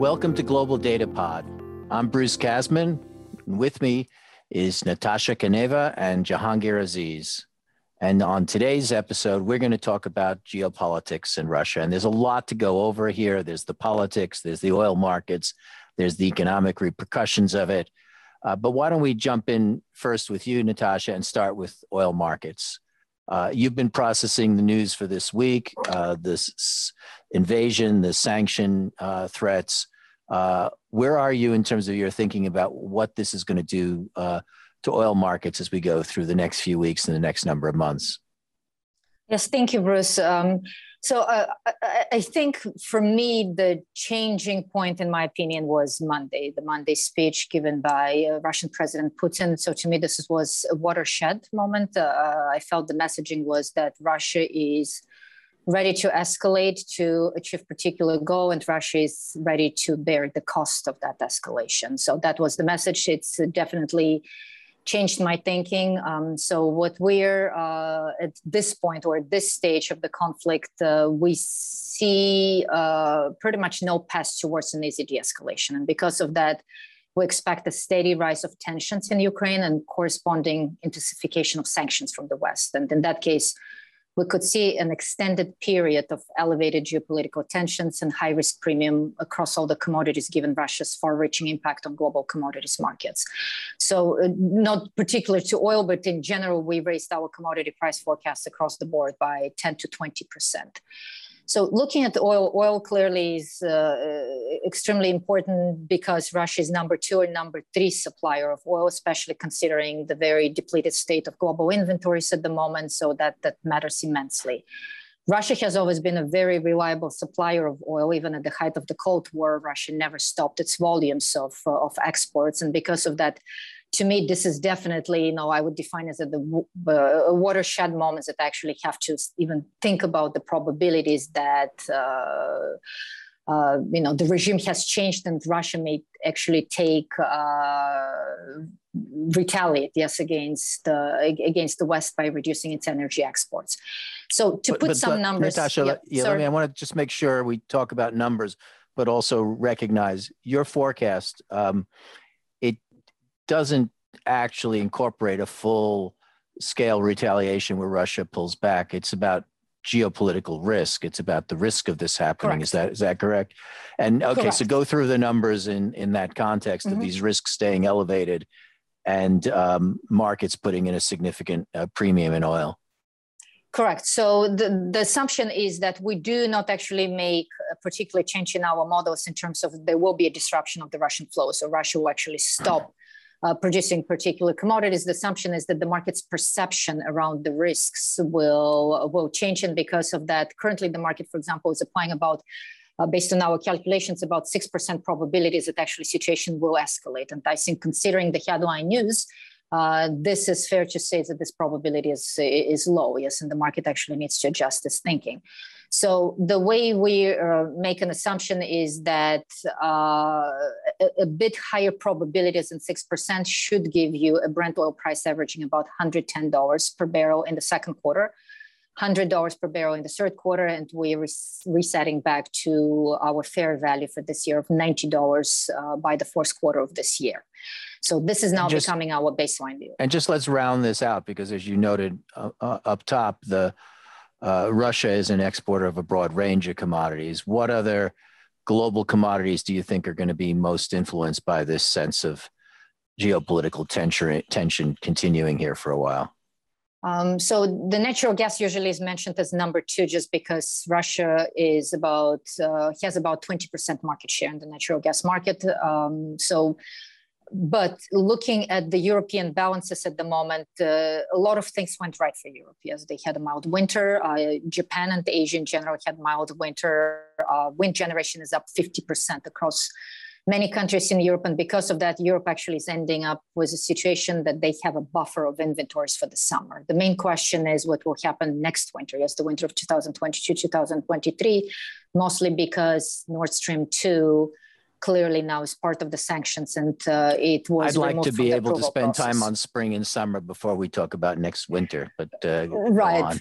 Welcome to Global Data Pod. I'm Bruce Kasman. And with me is Natasha Kaneva and Jahangir Aziz. And on today's episode, we're going to talk about geopolitics in Russia. And there's a lot to go over here. There's the politics, there's the oil markets, there's the economic repercussions of it. Uh, but why don't we jump in first with you, Natasha, and start with oil markets? Uh, you've been processing the news for this week, uh, this invasion, the sanction uh, threats. Uh, where are you in terms of your thinking about what this is going to do uh, to oil markets as we go through the next few weeks and the next number of months? Yes, thank you, Bruce. Um, so uh, I, I, think for me, the changing point, in my opinion, was Monday, the Monday speech given by uh, Russian President Putin. So to me, this was a watershed moment. Uh, I felt the messaging was that Russia is ready to escalate to achieve particular goal and russia is ready to bear the cost of that escalation. So that was the message. It's definitely changed my thinking. Um, so what we're uh, at this point or at this stage of the conflict uh, we see uh, pretty much no path towards an easy de-escalation. And because of that we expect a steady rise of tensions in ukraine and corresponding intensification of sanctions from the west. And in that case we could see an extended period of elevated geopolitical tensions and high risk premium across all the commodities, given Russia's far reaching impact on global commodities markets. So, uh, not particular to oil, but in general, we raised our commodity price forecasts across the board by 10 to 20 percent. So looking at oil, oil clearly is uh, extremely important because Russia is number two or number three supplier of oil, especially considering the very depleted state of global inventories at the moment. So that that matters immensely. Russia has always been a very reliable supplier of oil. Even at the height of the Cold War, Russia never stopped its volumes of, uh, of exports. And because of that, to me, this is definitely, you know, I would define as a, the uh, watershed moments that actually have to even think about the probabilities that, uh, uh, you know, the regime has changed and Russia may actually take uh, retaliate, yes, against the against the West by reducing its energy exports. So to put but, but, some but, numbers, Natasha, yeah, yeah let me, I want to just make sure we talk about numbers, but also recognize your forecast. Um, doesn't actually incorporate a full scale retaliation where Russia pulls back. It's about geopolitical risk. It's about the risk of this happening. Correct. Is that is that correct? And okay, correct. so go through the numbers in in that context mm-hmm. of these risks staying elevated and um, markets putting in a significant uh, premium in oil. Correct. So the, the assumption is that we do not actually make a particular change in our models in terms of there will be a disruption of the Russian flow. So Russia will actually stop uh, producing particular commodities, the assumption is that the market's perception around the risks will will change, and because of that, currently the market, for example, is applying about. Uh, based on our calculations, about 6% probabilities that actually situation will escalate. And I think considering the headline news, uh, this is fair to say that this probability is, is low, yes, and the market actually needs to adjust its thinking. So the way we uh, make an assumption is that uh, a, a, bit higher probabilities than 6% should give you a Brent oil price averaging about $110 per barrel in the second quarter. $100 per barrel in the third quarter, and we're resetting back to our fair value for this year of $90 uh, by the fourth quarter of this year. So this is now just, becoming our baseline view. And just let's round this out because, as you noted uh, uh, up top, the uh, Russia is an exporter of a broad range of commodities. What other global commodities do you think are going to be most influenced by this sense of geopolitical tension, tension continuing here for a while? Um, so the natural gas usually is mentioned as number two, just because Russia is about uh, has about twenty percent market share in the natural gas market. Um, so but looking at the European balances at the moment, uh, a lot of things went right for Europe. Yes, they had a mild winter. Uh, Japan and Asia in general had mild winter. Uh, wind generation is up 50% across many countries in Europe. And because of that, Europe actually is ending up with a situation that they have a buffer of inventories for the summer. The main question is what will happen next winter, yes, the winter of 2022, 2023, mostly because Nord Stream 2 clearly now is part of the sanctions and uh, it was i'd like to be able to spend process. time on spring and summer before we talk about next winter but uh, right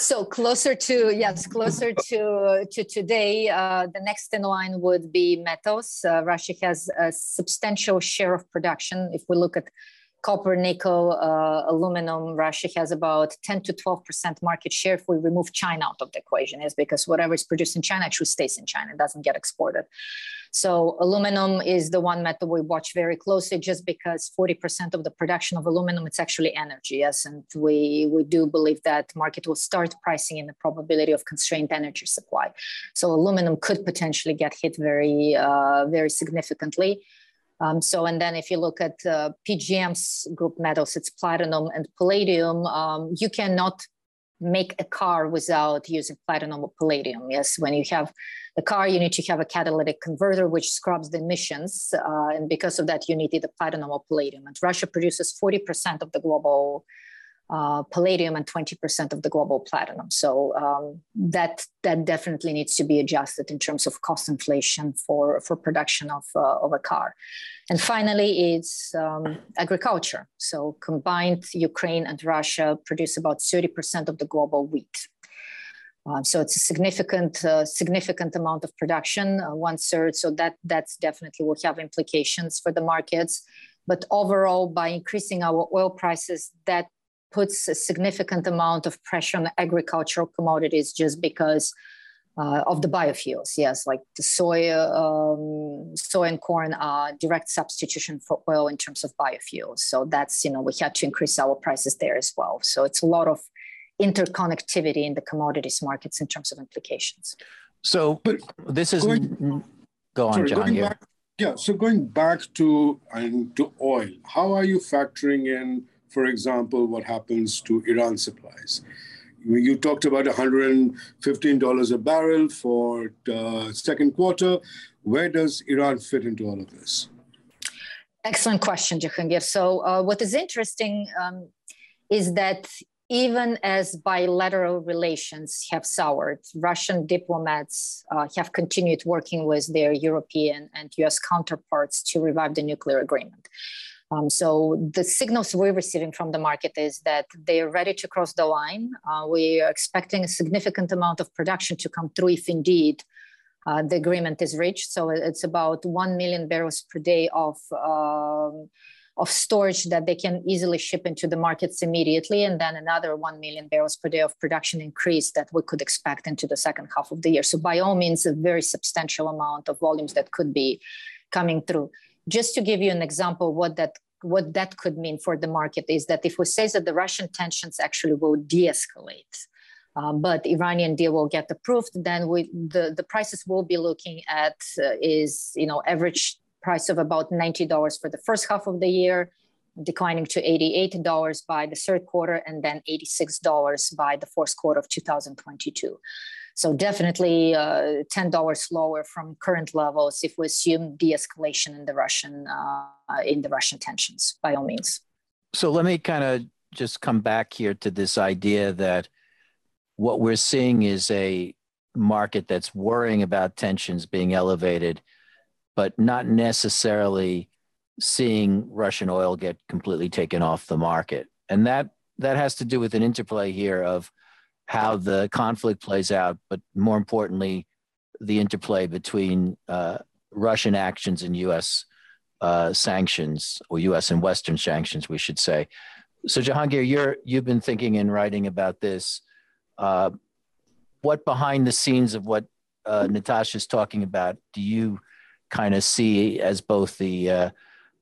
So closer to yes, closer to to today. Uh, the next in line would be metals. Uh, Russia has a substantial share of production. If we look at copper, nickel, uh, aluminum, Russia has about 10 to 12% market share if we remove China out of the equation, is because whatever is produced in China actually stays in China, it doesn't get exported. So aluminum is the one metal we watch very closely just because 40% of the production of aluminum, it's actually energy, yes. And we, we do believe that market will start pricing in the probability of constrained energy supply. So aluminum could potentially get hit very, uh, very significantly. Um, so, and then if you look at uh, PGM's group metals, it's platinum and palladium. Um, you cannot make a car without using platinum or palladium. Yes, when you have the car, you need to have a catalytic converter which scrubs the emissions, uh, and because of that, you need either platinum or palladium. And Russia produces 40% of the global uh, palladium and 20% of the global platinum. So um, that that definitely needs to be adjusted in terms of cost inflation for, for production of, uh, of a car. And finally, it's um, agriculture. So combined, Ukraine and Russia produce about 30% of the global wheat. Uh, so it's a significant, uh, significant amount of production, one third. So that that's definitely will have implications for the markets. But overall, by increasing our oil prices, that puts a significant amount of pressure on agricultural commodities just because uh, of the biofuels. Yes, like the soy, um, soy and corn are direct substitution for oil in terms of biofuels. So that's you know we had to increase our prices there as well. So it's a lot of interconnectivity in the commodities markets in terms of implications. So but this is going, go on, sorry, Jahangir. Back, yeah. So going back to and to oil, how are you factoring in? For example, what happens to Iran supplies. You talked about $115 a barrel for the second quarter. Where does Iran fit into all of this? Excellent question, Jahangir. So, uh, what is interesting um, is that even as bilateral relations have soured, Russian diplomats uh, have continued working with their European and US counterparts to revive the nuclear agreement. Um, so the signals we're receiving from the market is that they are ready to cross the line. Uh, we are expecting a significant amount of production to come through if indeed uh, the agreement is reached. So it's about 1 million barrels per day of, um, of storage that they can easily ship into the markets immediately. And then another 1 million barrels per day of production increase that we could expect into the second half of the year. So by all means, a very substantial amount of volumes that could be coming through just to give you an example what that what that could mean for the market is that if we say that the Russian tensions actually will de-escalate, um, but Iranian deal will get approved, then we, the, the prices we'll be looking at uh, is you know average price of about $90 for the first half of the year, declining to $88 by the third quarter, and then $86 by the fourth quarter of 2022. So definitely uh, $10 lower from current levels if we assume de-escalation in the Russian uh, in the Russian tensions, by all means. So let me kind of just come back here to this idea that what we're seeing is a market that's worrying about tensions being elevated, but not necessarily seeing Russian oil get completely taken off the market. And that that has to do with an interplay here of how the conflict plays out, but more importantly, the interplay between uh, Russian actions and U.S. Uh, sanctions, or U.S. and Western sanctions, we should say. So, Jahangir, you're you've been thinking and writing about this. Uh, what behind the scenes of what uh, Natasha's talking about do you kind of see as both the uh,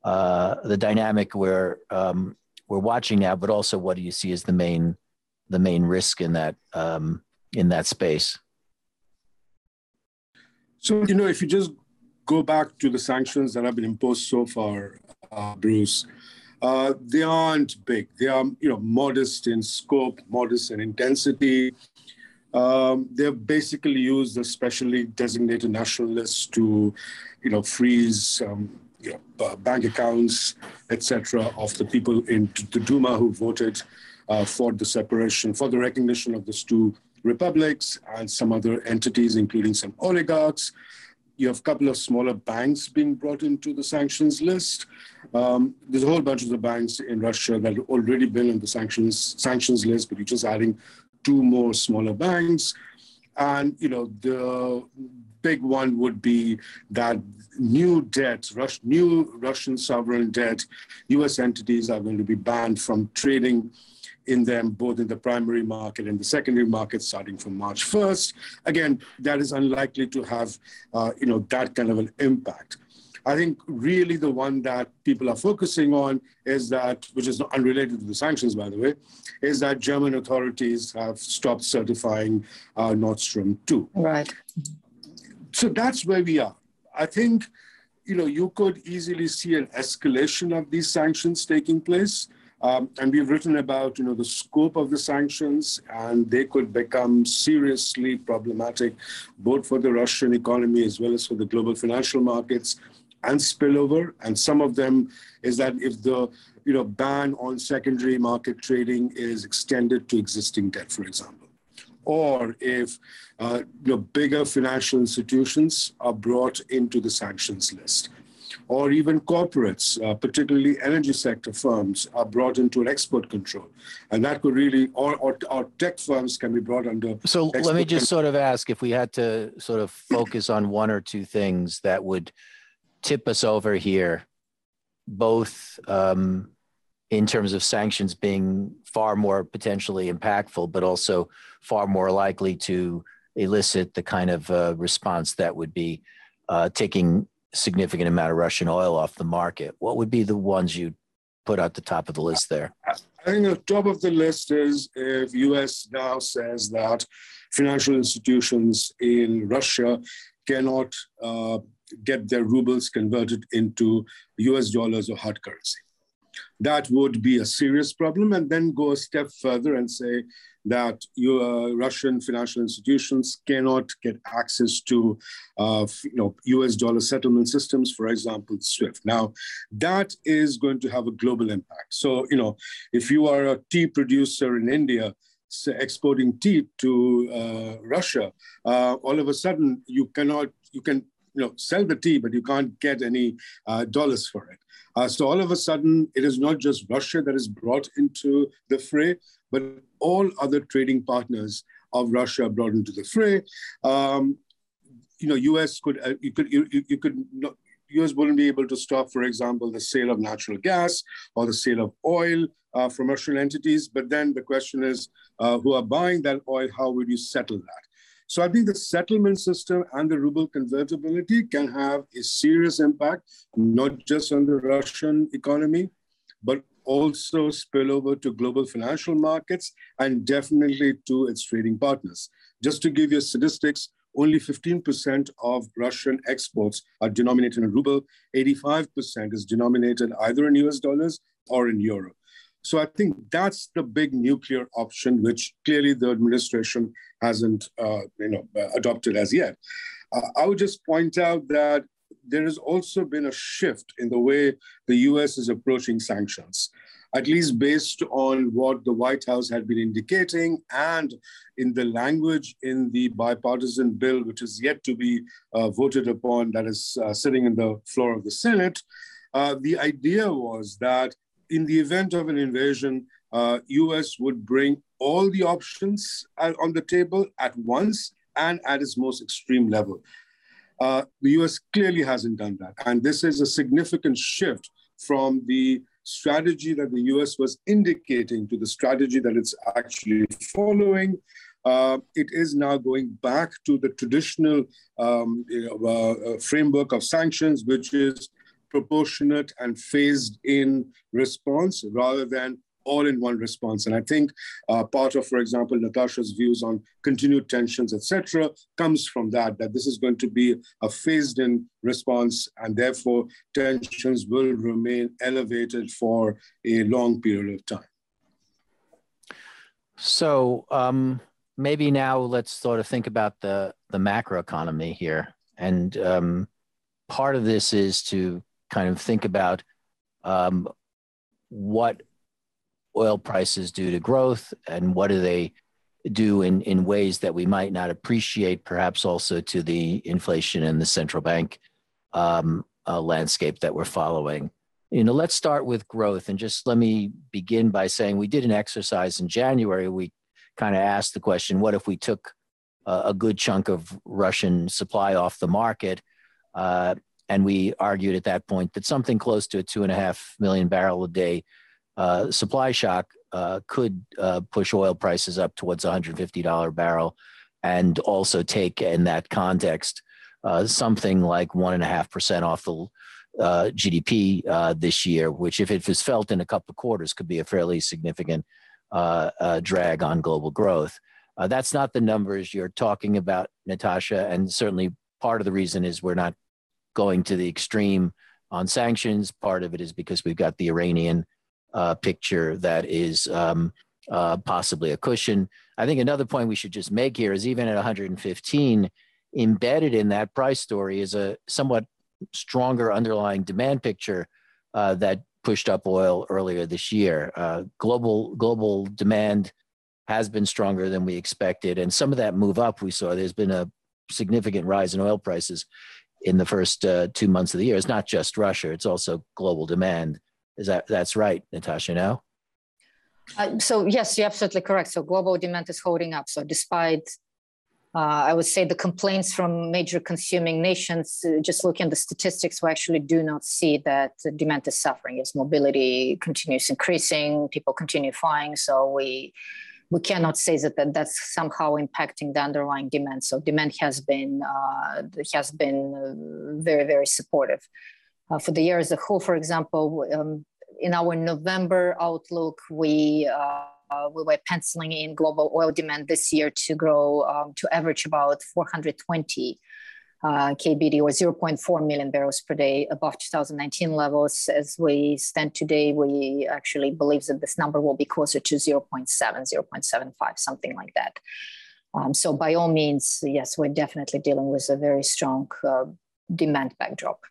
uh, the dynamic where um, we're watching now, but also what do you see as the main the main risk in that um, in that space? So you know, if you just go back to the sanctions that have been imposed so far, uh, Bruce, uh, they aren't big. They are you know modest in scope, modest in intensity. Um, they've basically used the specially designated national to, you know, freeze um, you know, bank accounts, etc., of the people in the Duma who voted for the separation, for the recognition of these two republics and some other entities, including some oligarchs. You have a couple of smaller banks being brought into the sanctions list. Um, there's a whole bunch of the banks in Russia that have already been on the sanctions sanctions list, but you're just adding two more smaller banks. And, you know, the big one would be that new debt, new Russian sovereign debt, US entities are going to be banned from trading in them, both in the primary market and the secondary market, starting from March 1st. Again, that is unlikely to have, uh, you know, that kind of an impact. I think really the one that people are focusing on is that, which is not unrelated to the sanctions, by the way, is that German authorities have stopped certifying uh, Nord Stream 2. Right. So that's where we are. I think, you know, you could easily see an escalation of these sanctions taking place. Um, and we've written about you know the scope of the sanctions, and they could become seriously problematic, both for the Russian economy as well as for the global financial markets and spillover. And some of them is that if the you know ban on secondary market trading is extended to existing debt, for example, or if uh, you know, bigger financial institutions are brought into the sanctions list or even corporates, uh, particularly energy sector firms, are brought into an export control. And that could really, or, or, or tech firms can be brought under. So let me just sort of ask if we had to sort of focus on one or two things that would tip us over here, both um, in terms of sanctions being far more potentially impactful, but also far more likely to elicit the kind of uh, response that would be uh, taking significant amount of Russian oil off the market. What would be the ones you'd put at the top of the list there? I think the top of the list is if U.S. now says that financial institutions in Russia cannot uh, get their rubles converted into US dollars or hard currency. That would be a serious problem, and then go a step further and say that your Russian financial institutions cannot get access to uh, you know, US dollar settlement systems, for example, SWIFT. Now, that is going to have a global impact. So, you know, if you are a tea producer in India, exporting tea to uh, Russia, uh, all of a sudden you cannot, you can you know, sell the tea, but you can't get any uh, dollars for it. Uh, so all of a sudden, it is not just Russia that is brought into the fray, but all other trading partners of Russia brought into the fray. Um, you know, U.S. could uh, you could you, you could not, U.S. wouldn't be able to stop, for example, the sale of natural gas or the sale of oil uh, from Russian entities. But then the question is, uh, who are buying that oil? How would you settle that? So I think the settlement system and the ruble convertibility can have a serious impact, not just on the Russian economy, but also spill over to global financial markets and definitely to its trading partners. Just to give you statistics, only 15% of Russian exports are denominated in ruble, 85% is denominated either in US dollars or in euro. So I think that's the big nuclear option, which clearly the administration hasn't, uh, you know, adopted as yet. Uh, I would just point out that there has also been a shift in the way the U.S. is approaching sanctions, at least based on what the White House had been indicating and in the language in the bipartisan bill, which is yet to be uh, voted upon, that is uh, sitting in the floor of the Senate. Uh, the idea was that in the event of an invasion, uh, U.S. would bring all the options on the table at once and at its most extreme level. Uh, the U.S. clearly hasn't done that, and this is a significant shift from the strategy that the U.S. was indicating to the strategy that it's actually following. Uh, it is now going back to the traditional um, uh, uh framework of sanctions, which is proportionate and phased in response rather than all in one response. And I think uh, part of, for example, Natasha's views on continued tensions, etc., comes from that, that this is going to be a phased in response and therefore tensions will remain elevated for a long period of time. So um, maybe now let's sort of think about the, the macro economy here. And um, part of this is to kind of think about um, what oil prices do to growth and what do they do in, in ways that we might not appreciate, perhaps also to the inflation and the central bank um, uh, landscape that we're following. You know, let's start with growth and just let me begin by saying we did an exercise in January. We kind of asked the question: What if we took a, a good chunk of Russian supply off the market? Uh, and we argued at that point that something close to a two and a half million barrel a day uh, supply shock uh, could uh, push oil prices up towards $150 barrel, and also take in that context uh, something like one and a half percent off the uh, GDP uh, this year, which, if it was felt in a couple of quarters, could be a fairly significant drag on global growth. that's not the numbers you're talking about, Natasha, and certainly part of the reason is we're not going to the extreme on sanctions. Part of it is because we've got the Iranian uh, picture that is um, uh, possibly a cushion. I think another point we should just make here is even at 115, embedded in that price story is a somewhat stronger underlying demand picture uh, that pushed up oil earlier this year. Uh, global global demand has been stronger than we expected, and some of that move up we saw. There's been a significant rise in oil prices in the first uh, two months of the year. It's not just Russia; it's also global demand. Is that that's right, Natasha? No. Uh, so yes, you're absolutely correct. So global demand is holding up. So despite, uh, I would say, the complaints from major consuming nations, uh, just looking at the statistics, we actually do not see that demand is suffering. As mobility continues increasing, people continue flying. So we we cannot say that, that that's somehow impacting the underlying demand. So demand has been uh, has been uh, very very supportive uh, for the year as a whole. For example, um, in our November outlook, we uh, we were penciling in global oil demand this year to grow um, to average about 420 uh, KBD or 0.4 million barrels per day above 2019 levels. As we stand today, we actually believe that this number will be closer to 0.7, 0.75, something like that. Um, so, by all means, yes, we're definitely dealing with a very strong uh, demand backdrop.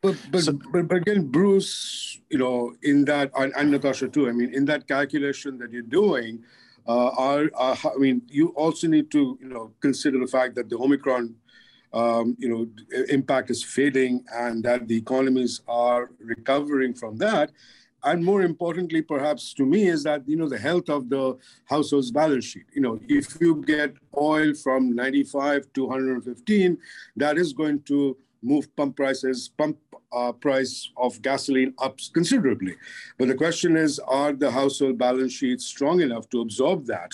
But, but, so, but, but again, Bruce, you know, in that, and, and Natasha too, I mean, in that calculation that you're doing, uh, are, are, I mean, you also need to, you know, consider the fact that the Omicron um, you know, impact is fading and that the economies are recovering from that. And more importantly, perhaps to me, is that you know the health of the household's balance sheet. You know, if you get oil from 95 to 115, that is going to move pump prices, pump uh, price of gasoline up considerably. But the question is, are the household balance sheets strong enough to absorb that?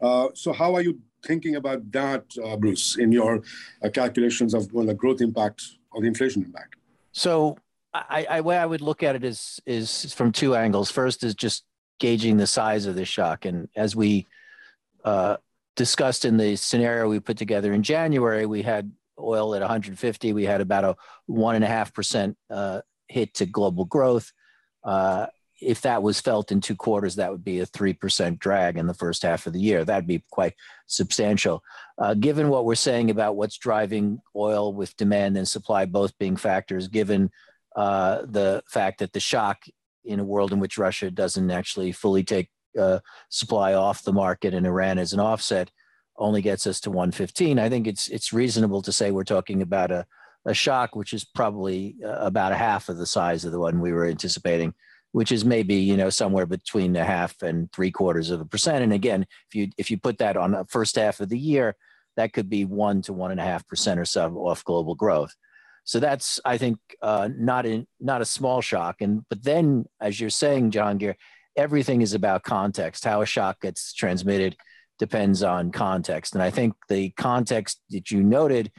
Uh, so how are you thinking about that, uh, Bruce, in your uh, calculations of well, the growth impact or the inflation impact? So, I, I way I would look at it is is from two angles. First is just gauging the size of the shock, and as we uh, discussed in the scenario we put together in January, we had oil at 150. We had about a one and a half percent uh, hit to global growth. If that was felt in two quarters, that would be a 3% drag in the first half of the year. That'd be quite substantial. Uh, given what we're saying about what's driving oil with demand and supply both being factors, given uh, the fact that the shock in a world in which Russia doesn't actually fully take uh, supply off the market and Iran as an offset only gets us to 115, I think it's, it's reasonable to say we're talking about a, a shock which is probably uh, about a half of the size of the one we were anticipating which is maybe you know somewhere between a half and three quarters of a percent. And again, if you if you put that on the first half of the year, that could be one to one and a half percent or so off global growth. So that's I think uh, not in not a small shock. And but then, as you're saying, Jahangir, everything is about context. How a shock gets transmitted depends on context. And I think the context that you noted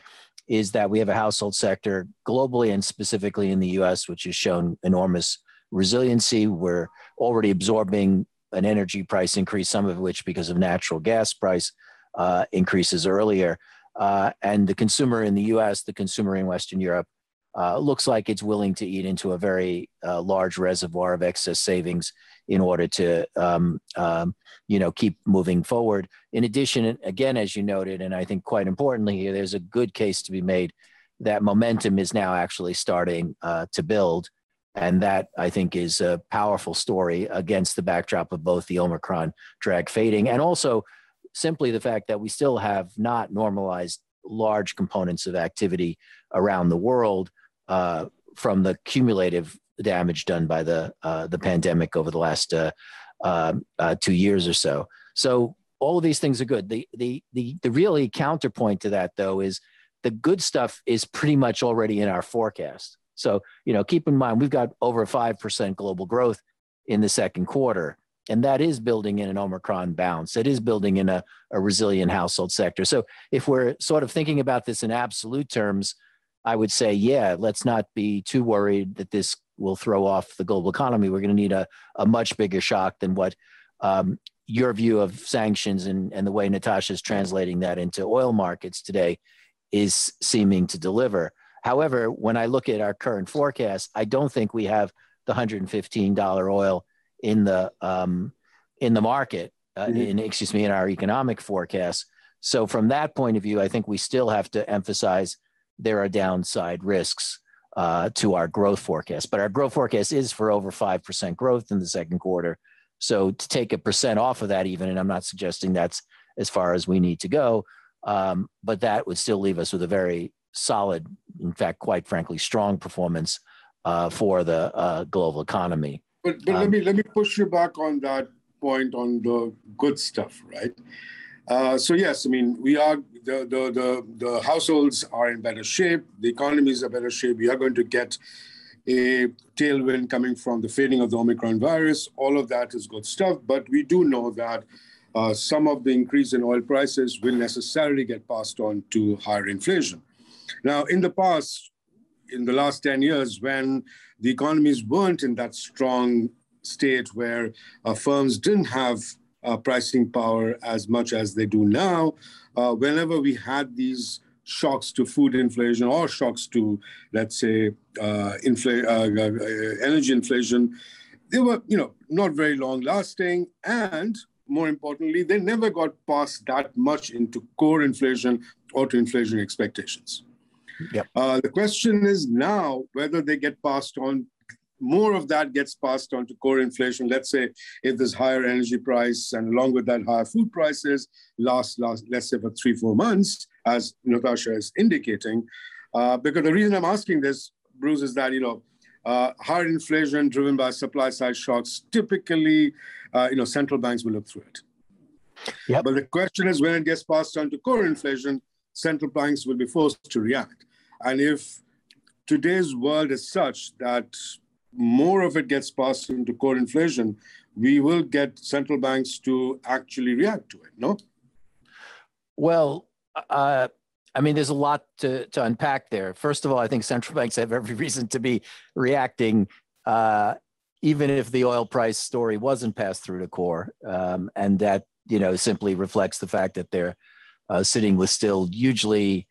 is that we have a household sector globally and specifically in the U.S., which has shown enormous resiliency. We're already absorbing an energy price increase, some of which because of natural gas price uh, increases earlier. Uh, and the consumer in the US, the consumer in Western Europe, uh, looks like it's willing to eat into a very uh, large reservoir of excess savings in order to, um, um, you know, keep moving forward. In addition, again, as you noted, and I think quite importantly here, there's a good case to be made that momentum is now actually starting uh, to build. And that I think is a powerful story against the backdrop of both the Omicron drag fading and also simply the fact that we still have not normalized large components of activity around the world uh, from the cumulative damage done by the uh, the pandemic over the last uh, um, uh two years or so. So all of these things are good. The the the the really counterpoint to that though is the good stuff is pretty much already in our forecast. So you know, keep in mind we've got over five percent global growth in the second quarter, and that is building in an Omicron bounce. It is building in a, a resilient household sector. So if we're sort of thinking about this in absolute terms, I would say, yeah, let's not be too worried that this will throw off the global economy. We're going to need a, a much bigger shock than what um, your view of sanctions and, and the way Natasha is translating that into oil markets today is seeming to deliver. However, when I look at our current forecast, I don't think we have the $115 oil in the um, in the market. Uh, mm-hmm. in excuse me, in our economic forecast. So from that point of view, I think we still have to emphasize there are downside risks uh, to our growth forecast. But our growth forecast is for over 5% growth in the second quarter. So to take a percent off of that, even, and I'm not suggesting that's as far as we need to go, um, but that would still leave us with a very solid, in fact, quite frankly, strong performance uh, for the uh, global economy. But, but um, let me let me push you back on that point on the good stuff, right? Uh, so yes, I mean we are the, the the the households are in better shape, the economies are better shape. We are going to get a tailwind coming from the fading of the Omicron virus. All of that is good stuff, but we do know that uh, some of the increase in oil prices will necessarily get passed on to higher inflation. Now, in the past, in the last 10 years, when the economies weren't in that strong state where uh, firms didn't have uh, pricing power as much as they do now, uh, whenever we had these shocks to food inflation or shocks to, let's say, uh, infl- uh, uh, energy inflation, they were, you know, not very long lasting. And more importantly, they never got past that much into core inflation or to inflation expectations. Yep. Uh, the question is now whether they get passed on more of that gets passed on to core inflation. Let's say if there's higher energy price and along with that higher food prices last, last let's say for three, four months, as Natasha is indicating. Uh, because the reason I'm asking this, Bruce, is that, you know, uh, higher inflation driven by supply side shocks, typically, uh, you know, central banks will look through it. Yep. But the question is when it gets passed on to core inflation, central banks will be forced to react. And if today's world is such that more of it gets passed into core inflation, we will get central banks to actually react to it, no? Well, uh, I mean, there's a lot to, to unpack there. First of all, I think central banks have every reason to be reacting, uh, even if the oil price story wasn't passed through to core. Um, and that, you know, simply reflects the fact that they're uh, sitting with still hugely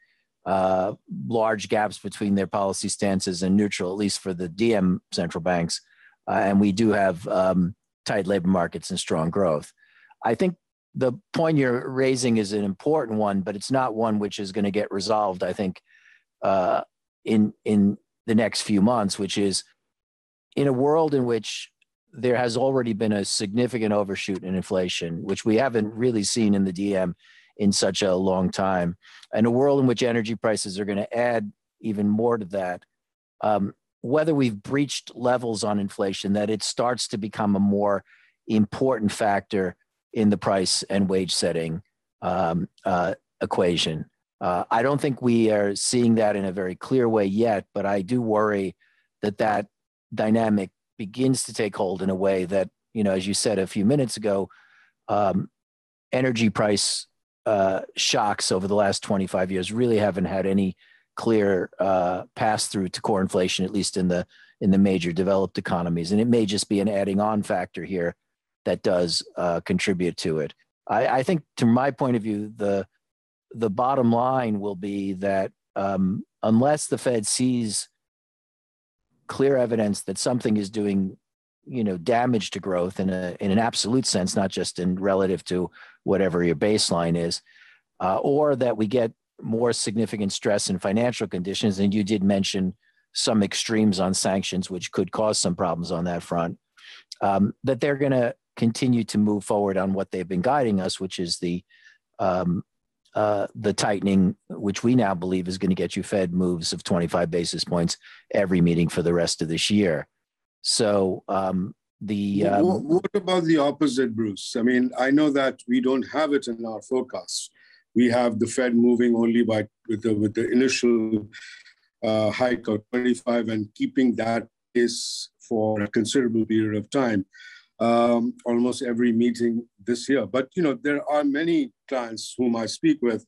uh, large gaps between their policy stances and neutral, at least for the DM central banks. Uh, and we do have um, tight labor markets and strong growth. I think the point you're raising is an important one, but it's not one which is going to get resolved. I think uh, in in the next few months, which is in a world in which there has already been a significant overshoot in inflation, which we haven't really seen in the DM in such a long time. And a world in which energy prices are going to add even more to that. Um, whether we've breached levels on inflation, that it starts to become a more important factor in the price and wage setting um, uh, equation. Uh, I don't think we are seeing that in a very clear way yet, but I do worry that that dynamic begins to take hold in a way that, you know, as you said a few minutes ago, um, energy price uh, shocks over the last 25 years really haven't had any clear uh, pass through to core inflation, at least in the in the major developed economies. And it may just be an adding on factor here that does uh, contribute to it. I, I, think, to my point of view, the the bottom line will be that um, unless the Fed sees clear evidence that something is doing you know damage to growth in a in an absolute sense not just in relative to whatever your baseline is uh, or that we get more significant stress in financial conditions and you did mention some extremes on sanctions which could cause some problems on that front um, that they're going to continue to move forward on what they've been guiding us which is the um, uh, the tightening, which we now believe is going to get you Fed moves of 25 basis points every meeting for the rest of this year. So um, the um... what, what about the opposite, Bruce? I mean, I know that we don't have it in our forecasts. We have the Fed moving only by with the with the initial uh, hike of 25 and keeping that pace for a considerable period of time, um, almost every meeting this year. But you know, there are many clients whom I speak with,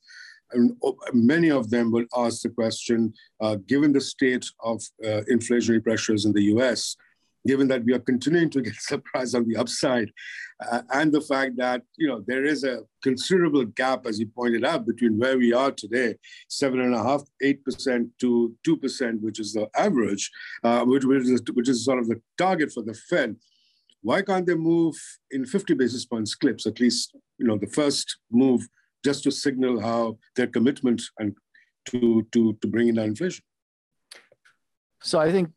and many of them will ask the question: uh, given the state of uh, inflationary pressures in the U.S., given that we are continuing to get surprised on the upside, uh, and the fact that you know there is a considerable gap, as you pointed out, between where we are today, seven and a half, eight percent to two percent, which is the average, uh, which, which, is, which is sort of the target for the Fed. Why can't they move in 50 basis points clips? At least you know the first move, just to signal how their commitment and to to to bring in down inflation. So I think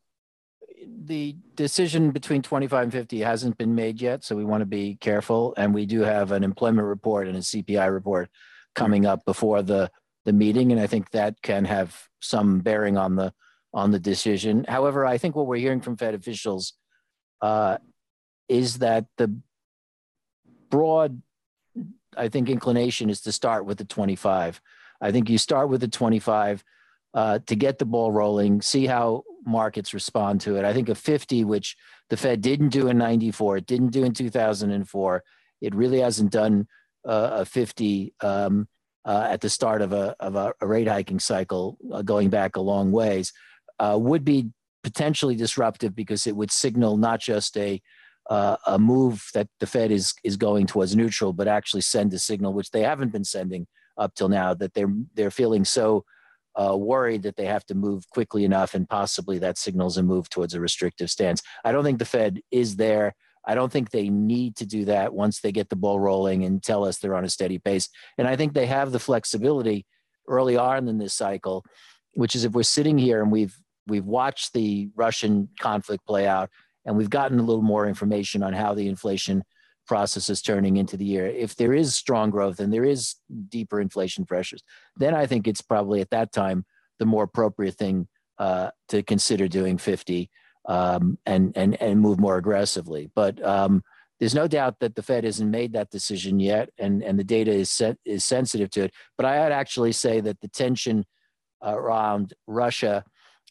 the decision between 25 and 50 hasn't been made yet, so we want to be careful. And we do have an employment report and a CPI report coming up before the the meeting, and I think that can have some bearing on the on the decision. However, I think what we're hearing from Fed officials uh, is that the broad, I think, inclination is to start with the 25. I think you start with the 25 uh, to get the ball rolling, see how markets respond to it. I think a 50, which the Fed didn't do in 94, it didn't do in 2004, it really hasn't done uh, a 50 um, uh, at the start of a, of a, a rate hiking cycle uh, going back a long ways, uh, would be potentially disruptive because it would signal not just a uh, a move that the Fed is is going towards neutral, but actually send a signal, which they haven't been sending up till now, that they're they're feeling so uh, worried that they have to move quickly enough, and possibly that signals a move towards a restrictive stance. I don't think the Fed is there. I don't think they need to do that once they get the ball rolling and tell us they're on a steady pace. And I think they have the flexibility early on in this cycle, which is if we're sitting here and we've we've watched the Russian conflict play out and we've gotten a little more information on how the inflation process is turning into the year. If there is strong growth and there is deeper inflation pressures, then I think it's probably at that time the more appropriate thing uh, to consider doing 50 um, and and and move more aggressively. But um, there's no doubt that the Fed hasn't made that decision yet, and and the data is set, is sensitive to it. But I would actually say that the tension around Russia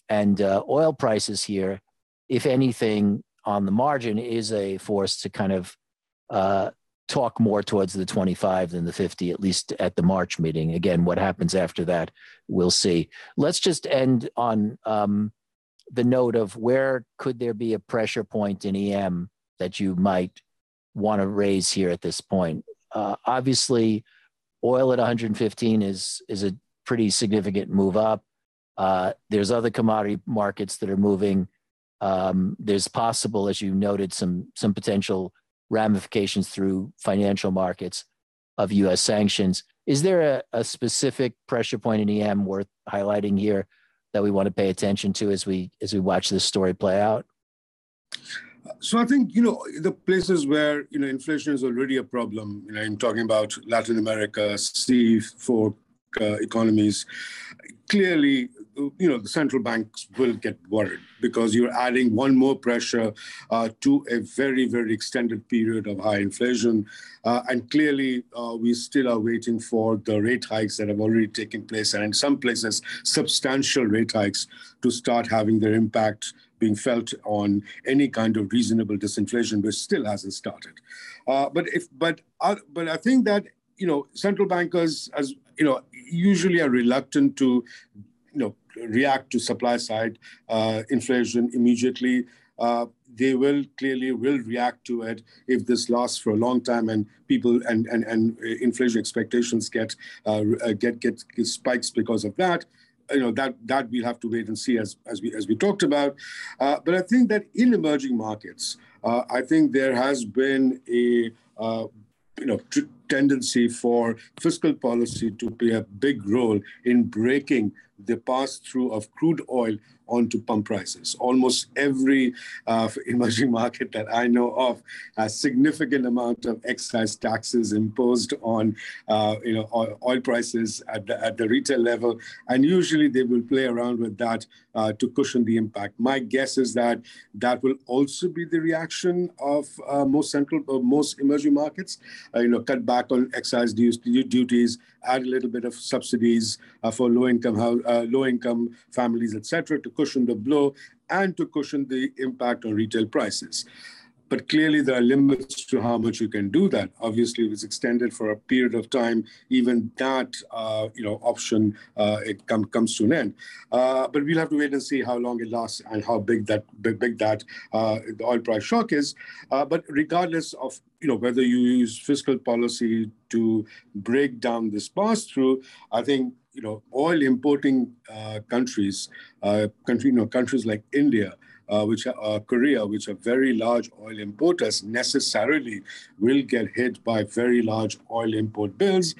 and uh, oil prices here, if anything, on the margin, is a force to kind of uh, talk more towards the 25 than the 50, at least at the March meeting. Again, what happens after that, we'll see. Let's just end on um, the note of where could there be a pressure point in EM that you might want to raise here at this point. Uh, obviously, oil at 115 is is a pretty significant move up. Uh, there's other commodity markets that are moving. Um, there's possible, as you noted, some some potential ramifications through financial markets of U.S. sanctions. Is there a, a specific pressure point in EM worth highlighting here that we want to pay attention to as we as we watch this story play out? So I think you know the places where you know inflation is already a problem. You know, I'm talking about Latin America, C4 uh, economies. Clearly, you know the central banks will get worried because you're adding one more pressure uh, to a very very extended period of high inflation. Uh, and clearly uh, we still are waiting for the rate hikes that have already taken place and in some places substantial rate hikes to start having their impact being felt on any kind of reasonable disinflation which still hasn't started. Uh, but if but uh, but i think that you know central bankers as you know usually are reluctant to you know react to supply side uh, inflation immediately. Uh, they will clearly will react to it if this lasts for a long time and people and and, and inflation expectations get uh, get get spikes because of that you know that that we'll have to wait and see as as we as we talked about uh, but i think that in emerging markets uh, i think there has been a uh, you know tendency for fiscal policy to play a big role in breaking the pass through of crude oil onto pump prices. Almost every uh, emerging market that I know of has significant amount of excise taxes imposed on uh, you know oil prices at the, at the retail level, and usually they will play around with that uh, to cushion the impact. My guess is that that will also be the reaction of uh, most central, uh, most emerging markets. Uh, you know, cut back on excise duties, add a little bit of subsidies for low income low income families, etc., to cushion the blow and to cushion the impact on retail prices. But clearly, there are limits to how much you can do that. Obviously, if it's extended for a period of time, even that uh, you know option uh, it com- comes to an end. Uh, but we'll have to wait and see how long it lasts and how big that big, big that uh, the oil price shock is. Uh, but regardless of you know whether you use fiscal policy to break down this pass through, I think you know, oil importing uh, countries, uh, country, you know, countries like India, uh, which are uh, Korea, which are very large oil importers, necessarily will get hit by very large oil import bills,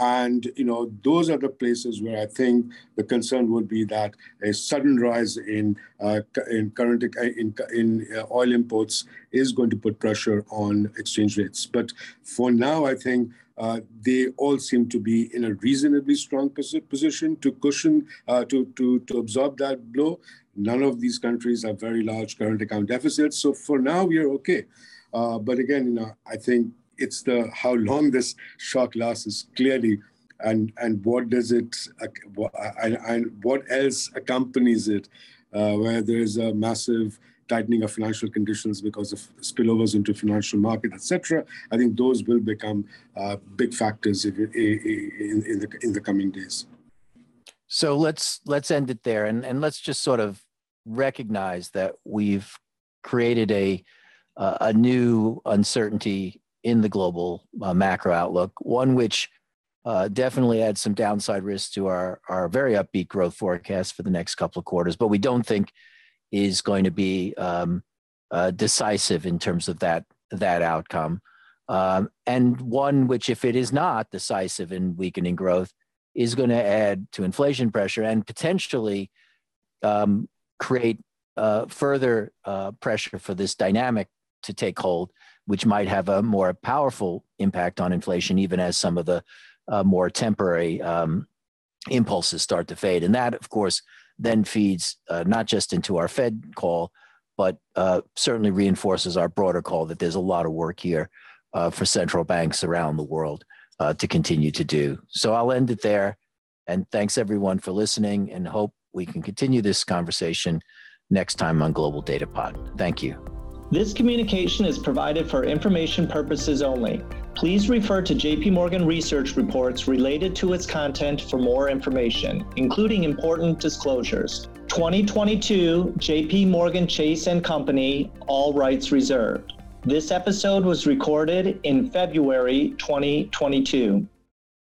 and you know those are the places where I think the concern would be that a sudden rise in uh, in current in in oil imports is going to put pressure on exchange rates. But for now, I think uh, they all seem to be in a reasonably strong position to cushion, uh, to, to, to absorb that blow. None of these countries have very large current account deficits. So for now, we are okay. Uh, but again, you know, I think it's the how long this shock lasts is clearly and and what does it and, and what else accompanies it uh, where there is a massive tightening of financial conditions because of spillovers into financial market, etc. I think those will become uh, big factors in, in, the in the coming days. So let's let's end it there, and and let's just sort of recognize that we've created a uh, a new uncertainty in the global uh, macro outlook, one which uh, definitely adds some downside risk to our our very upbeat growth forecast for the next couple of quarters. But we don't think is going to be um, uh, decisive in terms of that that outcome, um, and one which, if it is not decisive in weakening growth, is going to add to inflation pressure and potentially um, create uh, further uh, pressure for this dynamic to take hold, which might have a more powerful impact on inflation, even as some of the uh, more temporary um, impulses start to fade. And that, of course, then feeds uh, not just into our Fed call, but uh, certainly reinforces our broader call that there's a lot of work here uh, for central banks around the world uh, to continue to do. So I'll end it there. And thanks everyone for listening and hope we can continue this conversation next time on Global Data Pod. Thank you. This communication is provided for information purposes only. Please refer to JP Morgan research reports related to its content for more information, including important disclosures. 2022 JP Morgan Chase and Company, all rights reserved. This episode was recorded in February 2022.